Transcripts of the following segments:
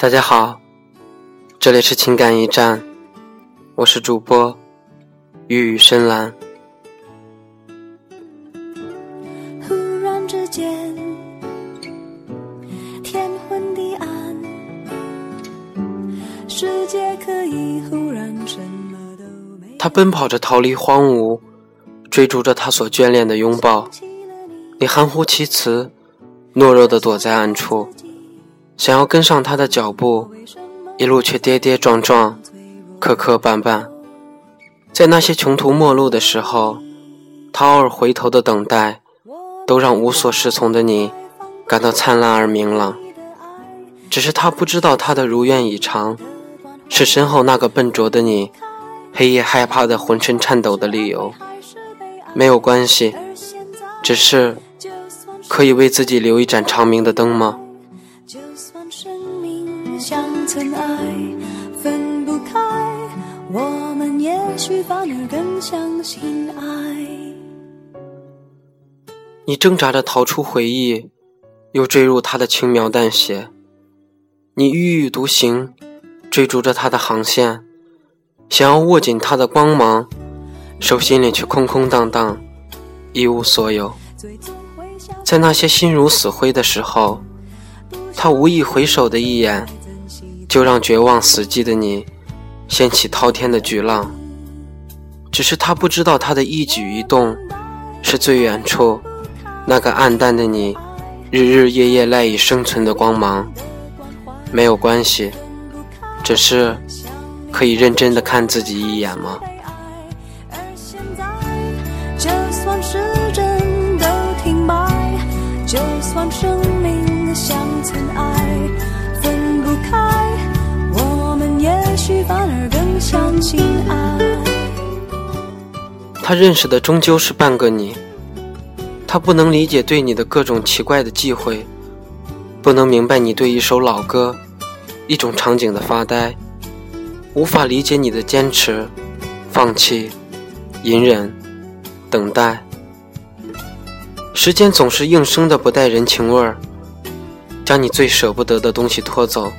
大家好，这里是情感驿站，我是主播玉宇深蓝。忽然之间，天昏地暗，世界可以忽然什么都没。他奔跑着逃离荒芜，追逐着他所眷恋的拥抱。你含糊其辞，懦弱的躲在暗处，想要跟上他的脚步，一路却跌跌撞撞，磕磕绊绊。在那些穷途末路的时候，他偶尔回头的等待，都让无所适从的你感到灿烂而明朗。只是他不知道，他的如愿以偿，是身后那个笨拙的你，黑夜害怕的浑身颤抖的理由。没有关系，只是。可以为自己留一盏长明的灯吗？就算生命像尘埃，分不开，我们也许反而更相信爱。你挣扎着逃出回忆，又坠入他的轻描淡写。你郁郁独行，追逐着他的航线，想要握紧他的光芒，手心里却空空荡荡，一无所有。在那些心如死灰的时候，他无意回首的一眼，就让绝望死寂的你掀起滔天的巨浪。只是他不知道，他的一举一动，是最远处那个暗淡的你日日夜夜赖以生存的光芒。没有关系，只是可以认真的看自己一眼吗？就算。生命像尘埃，更相信爱。他认识的终究是半个你，他不能理解对你的各种奇怪的忌讳，不能明白你对一首老歌、一种场景的发呆，无法理解你的坚持、放弃、隐忍、等待。时间总是应声的不带人情味儿，将你最舍不得的东西拖走，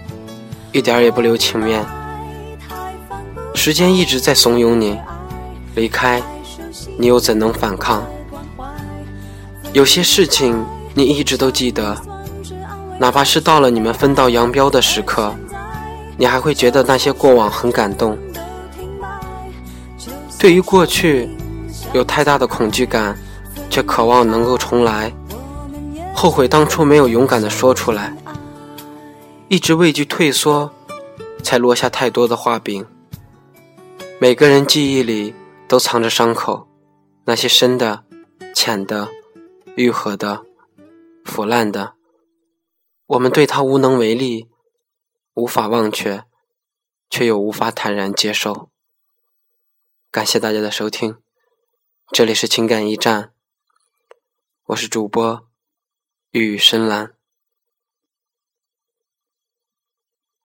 一点也不留情面。时间一直在怂恿你离开，你又怎能反抗？有些事情你一直都记得，哪怕是到了你们分道扬镳的时刻，你还会觉得那些过往很感动。对于过去，有太大的恐惧感。却渴望能够重来，后悔当初没有勇敢的说出来，一直畏惧退缩，才落下太多的画饼。每个人记忆里都藏着伤口，那些深的、浅的、愈合的、腐烂的，我们对他无能为力，无法忘却，却又无法坦然接受。感谢大家的收听，这里是情感驿站。我是主播玉深蓝。